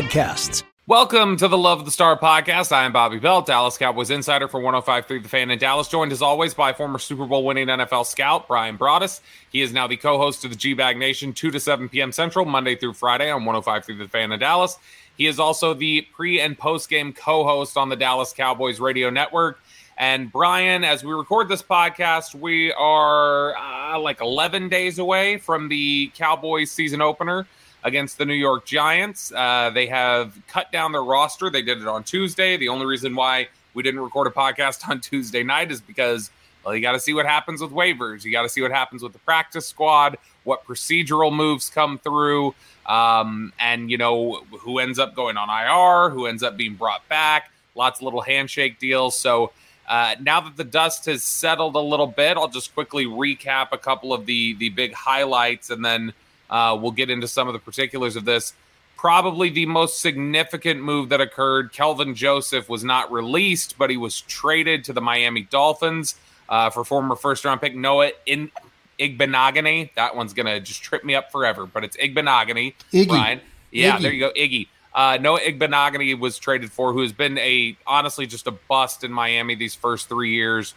podcasts. Welcome to the Love of the Star podcast. I am Bobby Belt, Dallas Cowboys insider for 105.3 The Fan in Dallas, joined as always by former Super Bowl winning NFL scout Bryan Broaddus. He is now the co-host of the G-Bag Nation, 2 to 7 p.m. Central, Monday through Friday on 105.3 The Fan in Dallas. He is also the pre- and post-game co-host on the Dallas Cowboys radio network. And Brian, as we record this podcast, we are uh, like 11 days away from the Cowboys season opener against the New York Giants. Uh, they have cut down their roster. They did it on Tuesday. The only reason why we didn't record a podcast on Tuesday night is because, well, you got to see what happens with waivers. You got to see what happens with the practice squad, what procedural moves come through, um, and, you know, who ends up going on IR, who ends up being brought back. Lots of little handshake deals. So, uh, now that the dust has settled a little bit, I'll just quickly recap a couple of the the big highlights, and then uh, we'll get into some of the particulars of this. Probably the most significant move that occurred. Kelvin Joseph was not released, but he was traded to the Miami Dolphins uh, for former first round pick Noah in Igbinoghene. That one's gonna just trip me up forever, but it's Igbinoghene. Iggy. Bryan. Yeah, Iggy. there you go, Iggy. Uh, Noah Igbinoghene was traded for, who has been a honestly just a bust in Miami these first three years.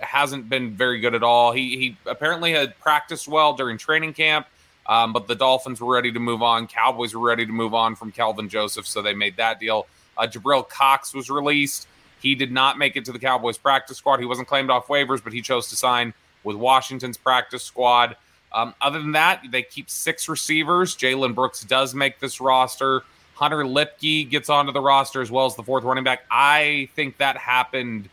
Hasn't been very good at all. He he apparently had practiced well during training camp. Um, but the Dolphins were ready to move on. Cowboys were ready to move on from Kelvin Joseph, so they made that deal. Uh, Jabril Cox was released. He did not make it to the Cowboys practice squad. He wasn't claimed off waivers, but he chose to sign with Washington's practice squad. Um, other than that, they keep six receivers. Jalen Brooks does make this roster. Hunter Luepke gets onto the roster as well as the fourth running back. I think that happened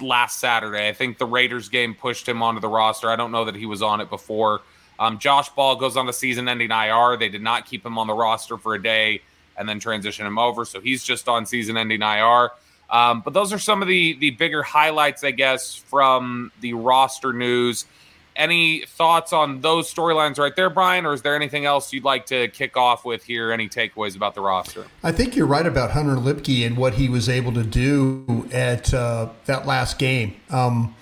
last Saturday. I think the Raiders game pushed him onto the roster. I don't know that he was on it before. Um, Josh Ball goes on the season ending IR. They did not keep him on the roster for a day and then transition him over. So he's just on season ending IR. Um, but those are some of the the bigger highlights, I guess, from the roster news. Any thoughts on those storylines right there, Bryan, or is there anything else you'd like to kick off with here? Any takeaways about the roster? I think you're right about Hunter Luepke and what he was able to do at uh, that last game. Um,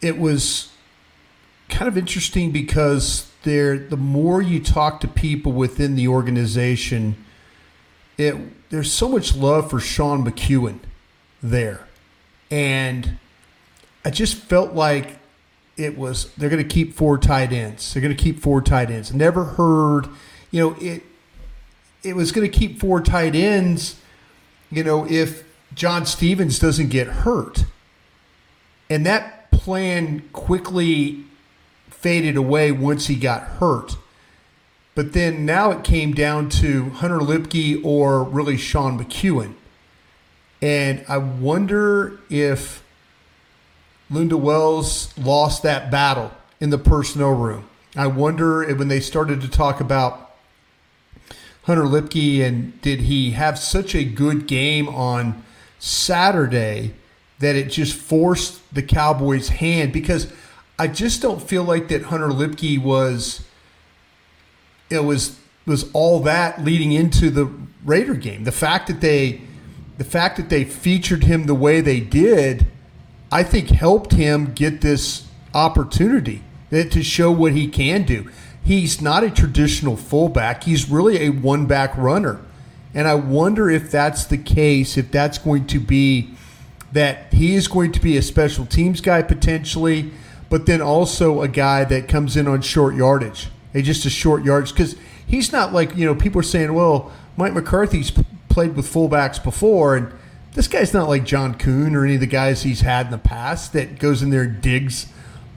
it was kind of interesting because there, the more you talk to people within the organization, it there's so much love for Sean McKeon there, and I just felt like it was they're going to keep four tight ends. They're going to keep four tight ends. Never heard, you know, it. It was going to keep four tight ends, you know, if John Stephens doesn't get hurt, and that plan quickly faded away once he got hurt. But then now it came down to Hunter Luepke or really Sean McKeon. And I wonder if Linda Wells lost that battle in the personnel room. I wonder if when they started to talk about Hunter Luepke and did he have such a good game on Saturday that it just forced the Cowboys' hand because I just don't feel like that Hunter Luepke was it was was all that leading into the Raider game. The fact that they the fact that they featured him the way they did, I think helped him get this opportunity to show what he can do. He's not a traditional fullback. He's really a one back runner. And I wonder if that's the case, if that's going to be that he is going to be a special teams guy potentially but then also a guy that comes in on short yardage, a just a short yardage because he's not like you know people are saying, well, Mike McCarthy's played with fullbacks before, and this guy's not like John Kuhn or any of the guys he's had in the past that goes in there and digs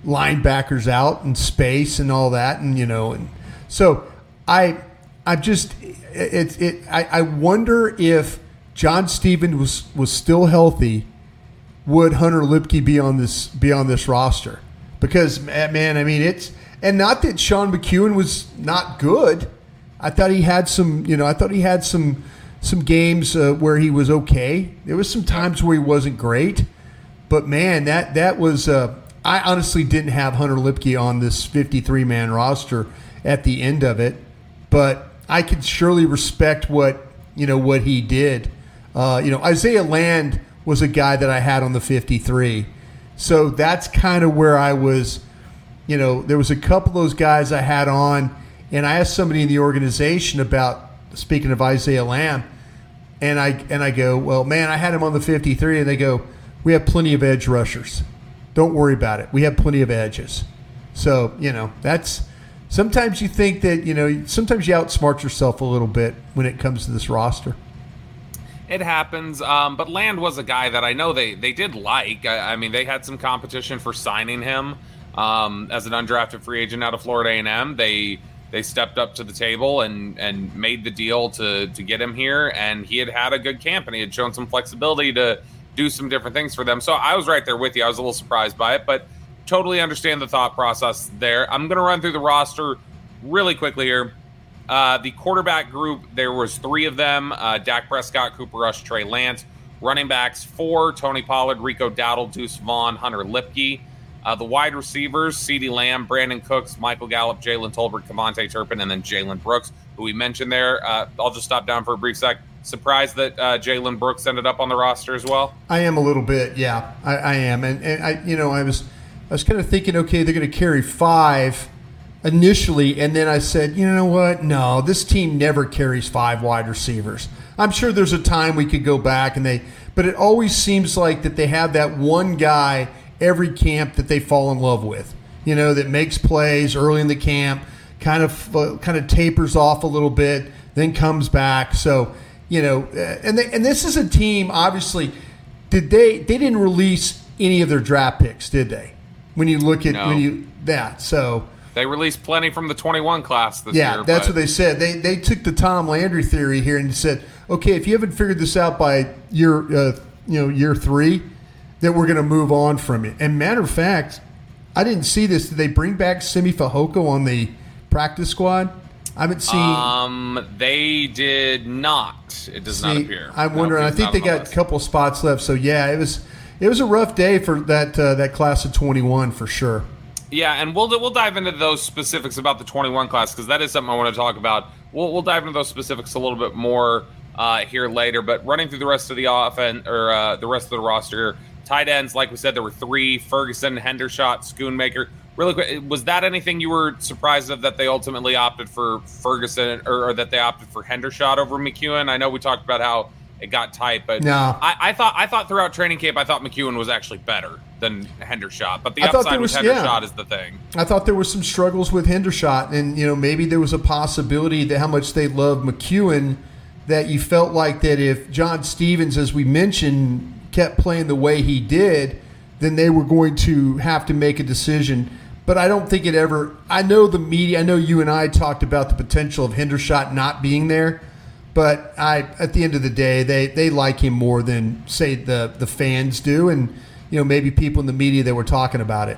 linebackers out in space and all that, and you know, and so I, I just it, it I, I wonder if John Stephens was was still healthy, would Hunter Luepke be on this be on this roster? Because man, I mean it's and not that Sean McKeon was not good. I thought he had some, you know, I thought he had some some games uh, where he was okay. There was some times where he wasn't great, but man, that that was. Uh, I honestly didn't have Hunter Luepke on this 53 man roster at the end of it, but I could surely respect what you know what he did. Uh, you know, Isaiah Land was a guy that I had on the 53, so that's kind of where I was. You know, there was a couple of those guys I had on, and I asked somebody in the organization about speaking of Isaiah Lamb, and I and I go, well, man, I had him on the 53, and they go, we have plenty of edge rushers. Don't worry about it. We have plenty of edges. So you know that's sometimes you think that you know sometimes you outsmart yourself a little bit when it comes to this roster. It happens, um, but Land was a guy that I know they they did like. I, I mean, they had some competition for signing him um, as an undrafted free agent out of Florida A&M. They they stepped up to the table and and made the deal to to get him here, and he had had a good camp and he had shown some flexibility to do some different things for them. So I was right there with you. I was a little surprised by it, but totally understand the thought process there. I'm going to run through the roster really quickly here. Uh, the quarterback group, there was three of them: uh, Dak Prescott, Cooper Rush, Trey Lance. Running backs, four: Tony Pollard, Rico Dowdle, Deuce Vaughn, Hunter Luepke. Uh, the wide receivers: CeeDee Lamb, Brandin Cooks, Michael Gallup, Jalen Tolbert, KaVontae Turpin, and then Jalen Brooks, who we mentioned there. Uh, I'll just stop down for a brief sec. Surprised that uh, Jalen Brooks ended up on the roster as well. I am a little bit, yeah, I, I am, and, and I, you know, I was, I was kind of thinking, okay, they're going to carry five initially, and then I said, you know what? No, this team never carries five wide receivers. I'm sure there's a time we could go back and they, but it always seems like that they have that one guy every camp that they fall in love with. You know, that makes plays early in the camp, kind of uh, kind of tapers off a little bit, then comes back. So, you know, uh, and they, and this is a team. Obviously, did they they didn't release any of their draft picks, did they? When you look at No. when you that so. They released plenty from the 21 class this Yeah, year. that's but- what they said. They they took the Tom Landry theory here and said, okay, if you haven't figured this out by year uh, you know year three, that we're going to move on from it. And matter of fact, I didn't see this. Did they bring back Simi Fehoko on the practice squad? I haven't seen. Um, they did not. It does not appear. I'm No, wondering. I think they got a couple spots left. So yeah, it was it was a rough day for that uh, that class of 21 for sure. Yeah, and we'll we'll dive into those specifics about the 21 class because that is something I want to talk about. We'll we'll dive into those specifics a little bit more uh, here later. But running through the rest of the offense or uh, the rest of the roster, tight ends, like we said, there were three: Ferguson, Hendershot, Schoonmaker. Really quick, was that anything you were surprised of that they ultimately opted for Ferguson or, or that they opted for Hendershot over McKeon? I know we talked about how it got tight, but No. I, I thought I thought throughout training camp I thought McKeon was actually better than Hendershot, but the I upside there with was- yeah. Hendershot is the thing. I thought there were some struggles with Hendershot, and you know maybe there was a possibility that how much they loved McKeon that you felt like that if John Stephens, as we mentioned, kept playing the way he did, then they were going to have to make a decision. But I don't think it ever. I know the media. I know you and I talked about the potential of Hendershot not being there, but I at the end of the day, they they like him more than say the the fans do, and you know maybe people in the media that were talking about it.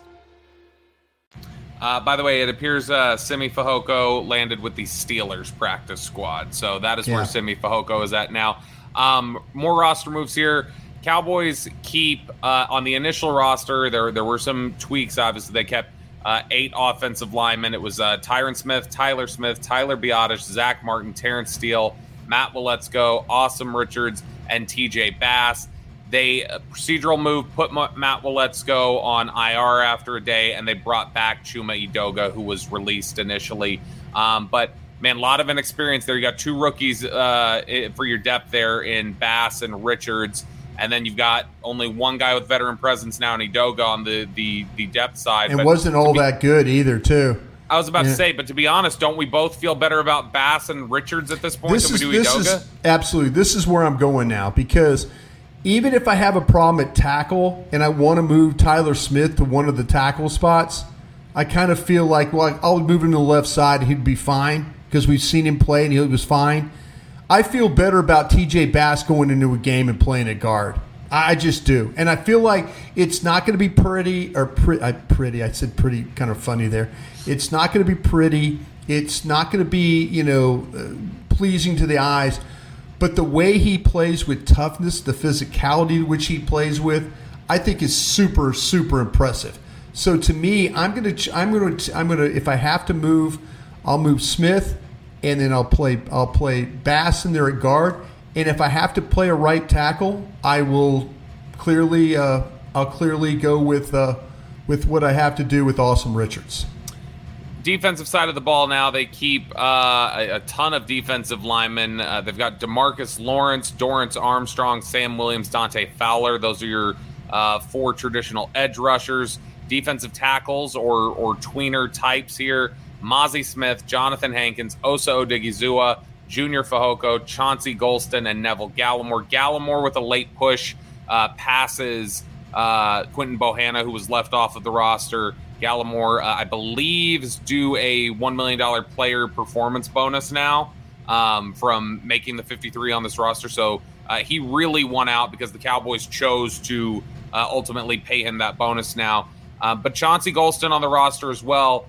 Uh, by the way, it appears uh, Simi Fehoko landed with the Steelers practice squad, so that is Yeah. where Simi Fehoko is at now. Um, more roster moves here. Cowboys keep uh, on the initial roster. There, there were some tweaks. Obviously, they kept uh, eight offensive linemen. It was uh, Tyron Smith, Tyler Smith, Tyler Biadasz, Zack Martin, Terrence Steele, Matt Waletzko, Asim Richards, and TJ Bass. They uh, procedural move put Ma- Matt Waletzko on IR after a day, and they brought back Chuma Edoga, who was released initially. Um, but man, a lot of inexperience there. You got two rookies uh, for your depth there in Bass and Richards, and then you've got only one guy with veteran presence now in Edoga on the the the depth side. It But wasn't all be- that good either, too. I was about yeah. to say, but to be honest, don't we both feel better about Bass and Richards at this point this than is, we do this Is, absolutely. This is where I'm going now because even if I have a problem at tackle and I want to move Tyler Smith to one of the tackle spots, I kind of feel like, well, I'll move him to the left side he'd be fine because we've seen him play and he was fine. I feel better about TJ Bass going into a game and playing at guard. I just do, and I feel like it's not going to be pretty or pre- I, pretty. I said pretty, kind of funny there. It's not going to be pretty. It's not going to be you know uh, pleasing to the eyes. But the way he plays with toughness, the physicality which he plays with, I think is super super impressive. So to me, I'm gonna I'm gonna I'm gonna if I have to move, I'll move Smith, and then I'll play I'll play Bass in there at guard and if I have to play a right tackle, I will clearly uh, I'll clearly go with uh, with what I have to do with Asim Richards. Defensive side of the ball now, they keep uh, a, a, ton of defensive linemen. Uh, they've got Demarcus Lawrence, Dorance Armstrong, Sam Williams, Dante Fowler. Those are your uh, four traditional edge rushers. Defensive tackles or or tweener types here: Mazi Smith, Jonathan Hankins, Osa Odighizuwa. Junior Fehoko, Chauncey Golston, and Neville Gallimore. Gallimore with a late push uh, passes uh, Quinton Bohanna, who was left off of the roster. Gallimore, uh, I believe, is due a $1 million player performance bonus now um, from making the 53 on this roster. So uh, he really won out because the Cowboys chose to uh, ultimately pay him that bonus now. Uh, but Chauncey Golston on the roster as well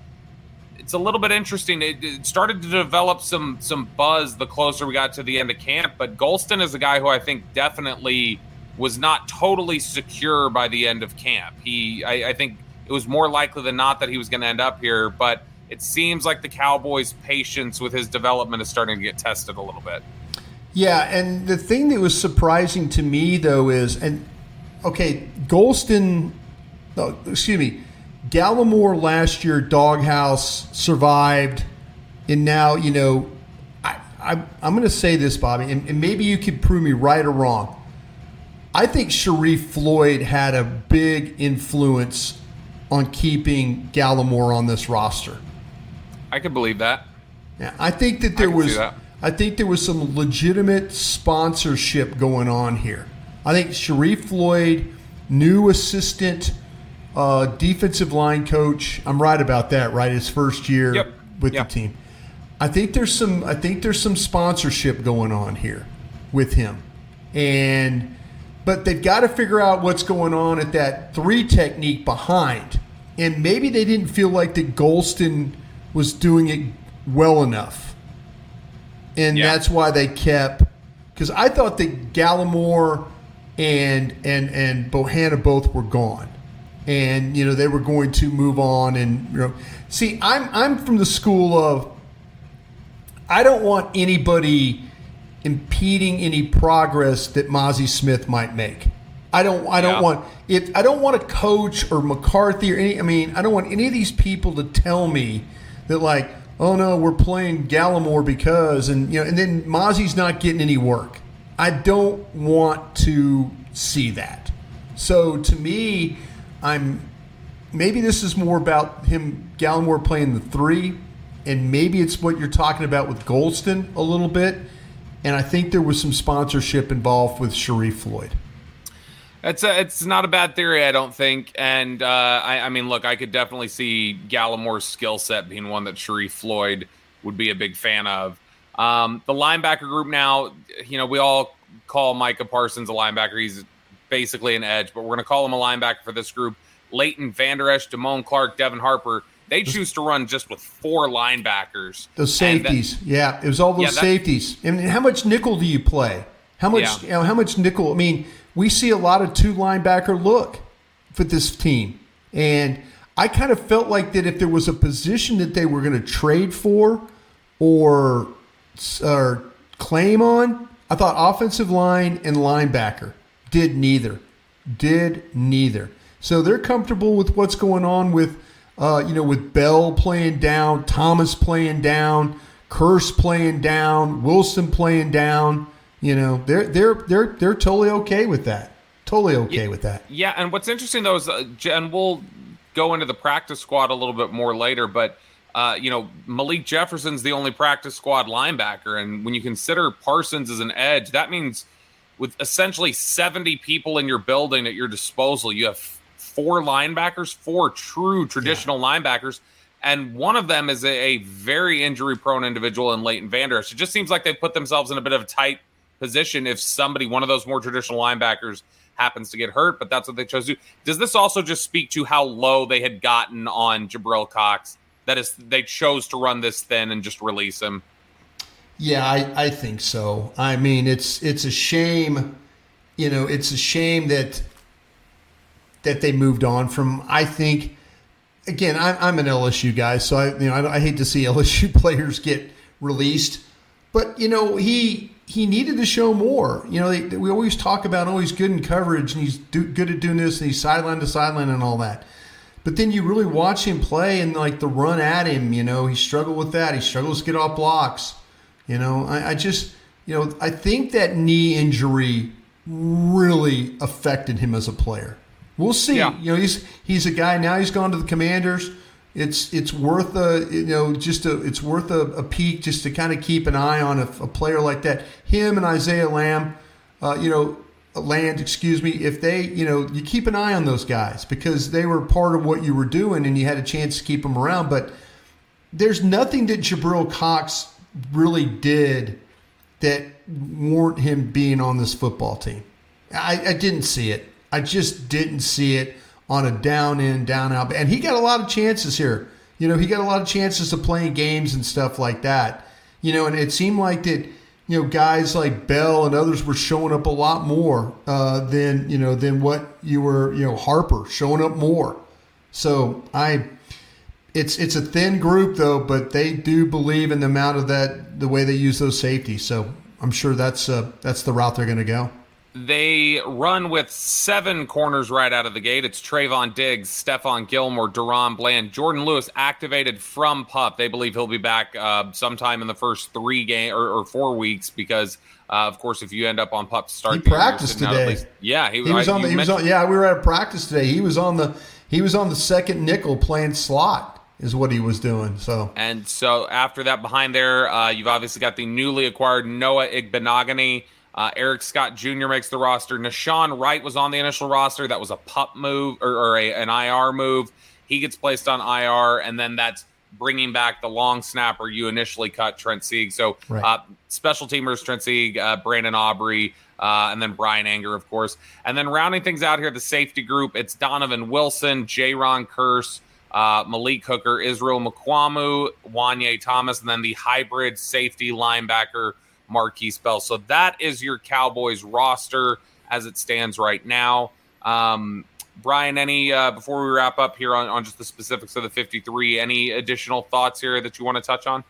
it's a little bit interesting. It, it, started to develop some some buzz the closer we got to the end of camp. But Golston is a guy who I think definitely was not totally secure by the end of camp. He, I, I think, it was more likely than not that he was going to end up here. But it seems like the Cowboys' patience with his development is starting to get tested a little bit. Yeah, and the thing that was surprising to me though is, and okay, Golston, oh, excuse me Gallimore last year, doghouse, survived, and now, you know, I, I, am going to say this, Bobby, and, and maybe you could prove me right or wrong. I think Sharrif Floyd had a big influence on keeping Gallimore on this roster. I could believe that. Yeah, I think that there I was that. I think there was some legitimate sponsorship going on here. I think Sharrif Floyd, new assistant uh, defensive line coach. I'm right about that, right? His first year yep. with yep. the team. I think there's some. I think there's some sponsorship going on here with him, and but they've got to figure out what's going on at that three technique behind, and maybe they didn't feel like that Golston was doing it well enough, and yeah. that's why they kept. Because I thought that Gallimore and and and Bohanna both were gone and you know they were going to move on and you know see i'm i'm from the school of i don't want anybody impeding any progress that Mazi Smith might make i don't i don't yeah. want if i don't want a coach or mccarthy or any i mean i don't want any of these people to tell me that like oh no we're playing gallimore because and you know and then Mazi's not getting any work i don't want to see that so to me I'm maybe this is more about him Gallimore playing the three, and maybe it's what you're talking about with Golston a little bit. And I think there was some sponsorship involved with Sharrif Floyd. It's a, it's not a bad theory, I don't think. And uh, I, I, mean, look, I could definitely see Gallimore's skill set being one that Sharrif Floyd would be a big fan of. Um, the linebacker group now, you know, we all call Micah Parsons a linebacker. He's basically an edge, but we're going to call him a linebacker for this group. Leighton Vander Esch, Damone Clark, Devin Harper. They choose to run just with four linebackers. Those safeties, that, yeah, it was all those yeah, that, safeties. I mean, how much nickel do you play? How much? Yeah. You know, how much nickel? I mean, we see a lot of two linebacker look for this team, and I kind of felt like that if there was a position that they were going to trade for or or claim on, I thought offensive line and linebacker. Did neither. Did neither. So they're comfortable with what's going on with, uh, you know, with Bell playing down, Thomas playing down, Kearse playing down, Wilson playing down. You know, they're they're they're they're totally okay with that. Totally okay yeah, with that. Yeah, and what's interesting though is, uh, and we'll go into the practice squad a little bit more later, but uh, you know, Malik Jefferson's the only practice squad linebacker. And when you consider Parsons as an edge, that means with essentially 70 people in your building at your disposal, you have four linebackers, four true traditional yeah. linebackers. And one of them is a, a very injury prone individual in Leighton Vander Esch. It just seems like they put themselves in a bit of a tight position if somebody, one of those more traditional linebackers, happens to get hurt, but that's what they chose to do. Does this also just speak to how low they had gotten on Jabril Cox? That is, they chose to run this thin and just release him. Yeah, I, I think so. I mean, it's it's a shame, you know, it's a shame that that they moved on from. I think, again, I, I'm an LSU guy, so I you know I, I hate to see LSU players get released, but you know he he needed to show more. You know, they, we always talk about oh he's good in coverage and he's do, good at doing this and he's sideline to sideline and all that. But then you really watch him play and like the run at him, you know, he struggled with that. He struggles to get off blocks. You know, I, I just, you know, I think that knee injury really affected him as a player. We'll see. Yeah. You know, he's he's a guy now. He's gone to the Commanders. It's it's worth a you know just a it's worth a, a peek just to kind of keep an eye on a, a player like that. Him and Isaiah Lamb, uh, you know, Land, excuse me. If they you know you keep an eye on those guys because they were part of what you were doing and you had a chance to keep them around. But there's nothing that Jabril Cox really did that warrant him being on this football team. I, I didn't see it. I just didn't see it on a down in, down out. And he got a lot of chances here. You know, he got a lot of chances of playing games and stuff like that. You know, and it seemed like that, you know, guys like Bell and others were showing up a lot more uh, than, you know, than what you were, you know, Harper showing up more. So I, it's it's a thin group though, but they do believe in the amount of that the way they use those safeties. So I'm sure that's uh, that's the route they're going to go. They run with seven corners right out of the gate. It's Trevon Diggs, Stephon Gilmore, DaRon Bland, Jourdan Lewis activated from pup. They believe he'll be back uh, sometime in the first three game or, or four weeks because, uh, of course, if you end up on pup to start, he practiced today. Least, yeah, he, he was I, on. The, he was on. Yeah, we were at practice today. He was on the he was on the second nickel playing slot is what he was doing. So and so after that, behind there, uh, you've obviously got the newly acquired Noah Igbinoghene. Uh, Eric Scott Jr. makes the roster. Nahshon Wright was on the initial roster. That was a pup move or, or a, an IR move. He gets placed on IR, and then that's bringing back the long snapper you initially cut, Trent Sieg. So right. uh, special teamers, Trent Sieg, uh, Brandon Aubrey, uh, and then Bryan Anger, of course. And then rounding things out here, the safety group, it's Donovan Wilson, Jayron Kearse, uh, Malik Hooker, Israel Mukuamu, Juanyeh Thomas, and then the hybrid safety linebacker Markquese Bell. So that is your Cowboys roster as it stands right now. Um, Bryan, any uh, before we wrap up here on, on just the specifics of the 53, any additional thoughts here that you want to touch on?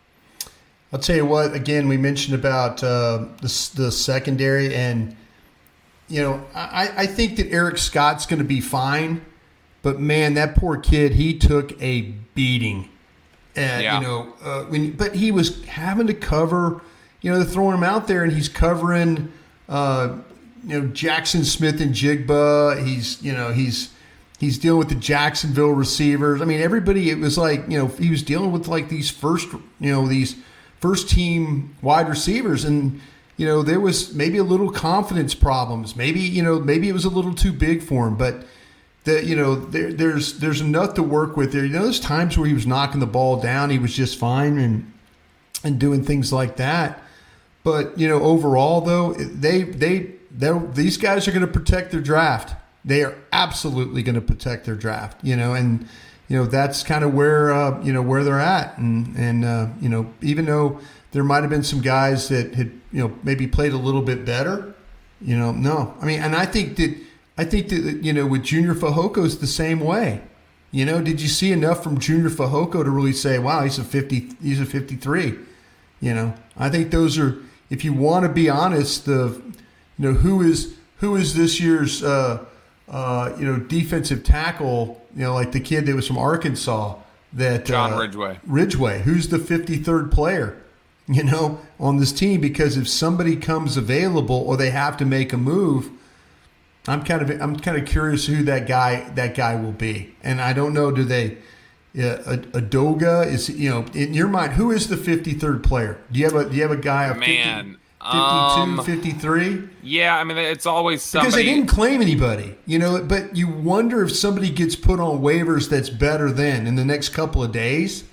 I'll tell you what. Again, we mentioned about uh, the, the secondary, and you know, I, I think that Eric Scott's going to be fine. But man, that poor kid, he took a beating. And, yeah. you know, uh, when, but he was having to cover, you know, they're throwing him out there and he's covering, uh, you know, Jaxon Smith-Njigba. He's, you know, he's, he's dealing with the Jacksonville receivers. I mean, everybody, it was like, you know, he was dealing with like these first, you know, these first team wide receivers. And, you know, there was maybe a little confidence problems. Maybe, you know, maybe it was a little too big for him. But, that you know there, there's there's enough to work with there. You know, there's times where he was knocking the ball down, he was just fine and and doing things like that. But you know, overall though, they they these guys are going to protect their draft. They are absolutely going to protect their draft. You know, and you know that's kind of where uh, you know where they're at, and and uh, you know even though there might have been some guys that had you know maybe played a little bit better, you know, no, I mean, and I think that I think that you know with Junior Fehoko is the same way. You know, did you see enough from Junior Fehoko to really say, "Wow, he's a fifty, he's a fifty-three"? You know, I think those are. If you want to be honest, the you know who is who is this year's uh, uh, you know defensive tackle? You know, like the kid that was from Arkansas. That John uh, Ridgeway. Ridgeway, who's the fifty-third player? You know, on this team because if somebody comes available or they have to make a move I'm kind of I'm kind of curious who that guy that guy will be, and I don't know. Do they Yeah, Edoga is you know in your mind who is the 53rd player? Do you have a do you have a guy of Man, 50, 52, um, 53? Yeah, I mean it's always somebody. Because they didn't claim anybody, you know. But you wonder if somebody gets put on waivers that's better than in the next couple of days.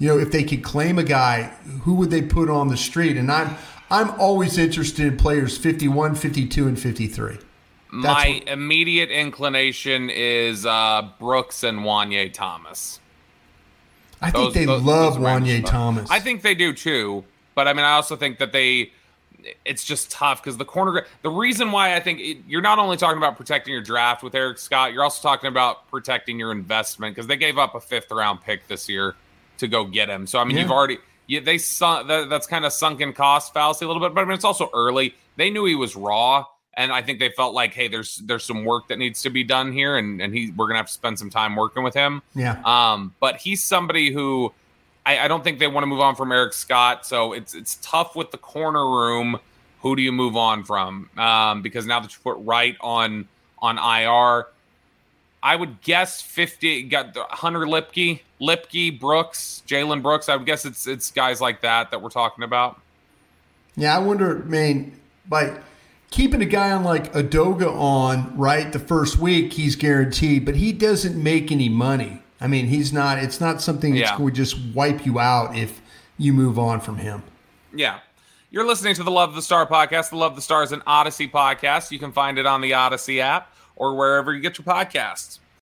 You know, if they could claim a guy, who would they put on the street? And I'm I'm always interested in players 51, 52, and 53. That's My what, immediate inclination is uh, Brooks and Juanyeh Thomas. I think they those, love those Juanyeh Thomas. I think they do too. But I mean, I also think that they, it's just tough because the corner. The reason why I think it, you're not only talking about protecting your draft with Eric Scott, you're also talking about protecting your investment because they gave up a fifth round pick this year to go get him. So I mean, yeah. you've already. Yeah, they sunk. That, that's kind of sunken cost fallacy a little bit, but I mean, it's also early. They knew he was raw and I think they felt like, hey, there's there's some work that needs to be done here, and and he we're gonna have to spend some time working with him. Yeah. Um, but he's somebody who I, I don't think they want to move on from Eric Scott, so it's it's tough with the corner room. Who do you move on from? Um, because now that you put Wright on on IR, I would guess fifty got Hunter Luepke, Luepke, Brooks, Jalen Brooks. I would guess it's it's guys like that that we're talking about. Yeah, I wonder. I mean, like keeping a guy on like Edoga on right the first week, he's guaranteed, but he doesn't make any money. I mean, he's not. It's not something that's yeah. going to just wipe you out if you move on from him. Yeah. You're listening to the Love of the Star podcast. The Love of the Star is an Audacy podcast. You can find it on the Audacy app or wherever you get your podcasts.